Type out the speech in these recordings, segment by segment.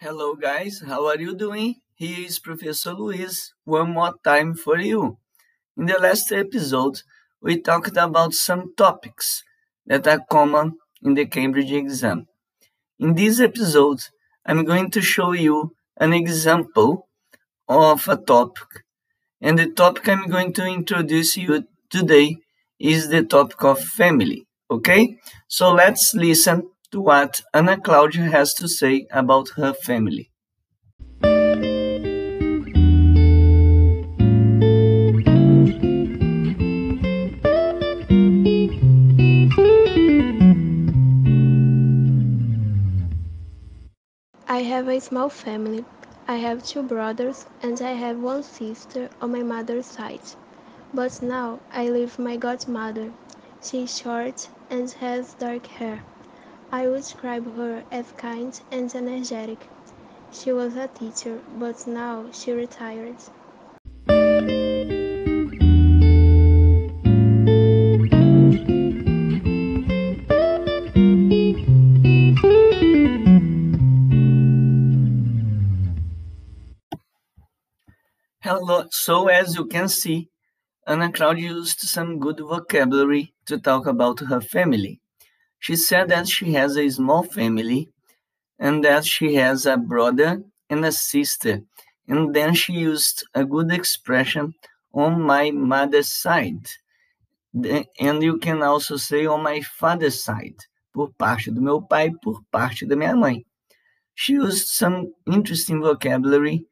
Hello, guys. How are you doing? Here is Professor Luis one more time for you. In the last episode, we talked about some topics that are common in the Cambridge exam. In this episode, I'm going to show you an example of a topic. And the topic I'm going to introduce you today is the topic of family. Okay? So let's listen to what Ana Claudia has to say about her family. I have a small family. I have two brothers and I have one sister on my mother's side. But now I live my godmother. She is short and has dark hair. I would describe her as kind and energetic. She was a teacher, but now she retired. Hello. So as you can see, Anna Claudia used some good vocabulary to talk about her family. She said that she has a small family and that she has a brother and a sister. And then she used a good expression on my mother's side. And you can also say on my father's side, por parte do meu pai, por parte da minha mãe. She used some interesting vocabulary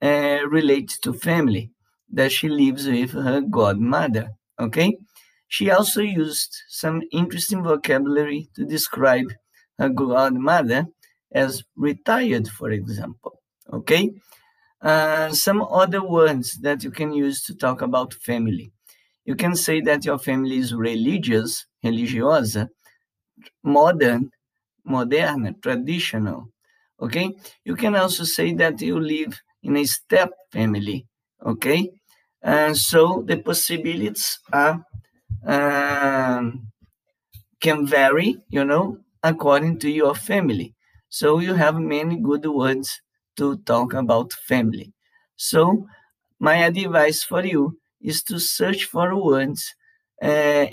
uh, related to family that she lives with her godmother. Okay. She also used some interesting vocabulary to describe her godmother as retired, for example. Okay? Uh, some other words that you can use to talk about family. You can say that your family is religious, religiosa, modern, moderna, traditional. Okay? You can also say that you live in a step family. Okay? And so the possibilities are um, can vary, you know, according to your family. So you have many good words to talk about family. So my advice for you is to search for words uh,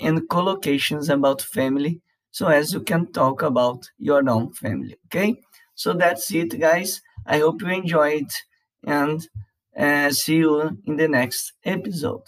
and collocations about family so as you can talk about your own family. Okay? So that's it, guys. I hope you enjoyed and uh, see you in the next episode.